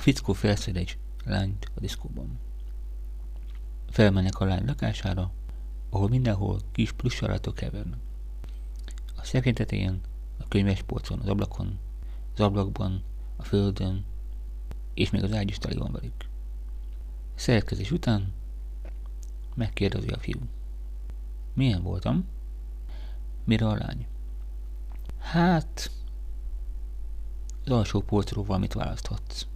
fickó felszed egy lányt a diszkóban. Felmennek a lány lakására, ahol mindenhol kis plussaratok kevernek. A szekrény tetején, a könyves polcon, az ablakon, az ablakban, a földön, és még az ágy is teli van velük. Szeretkezés után megkérdezi a fiú. Milyen voltam? Mire a lány? Hát, az alsó polcról valamit választhatsz.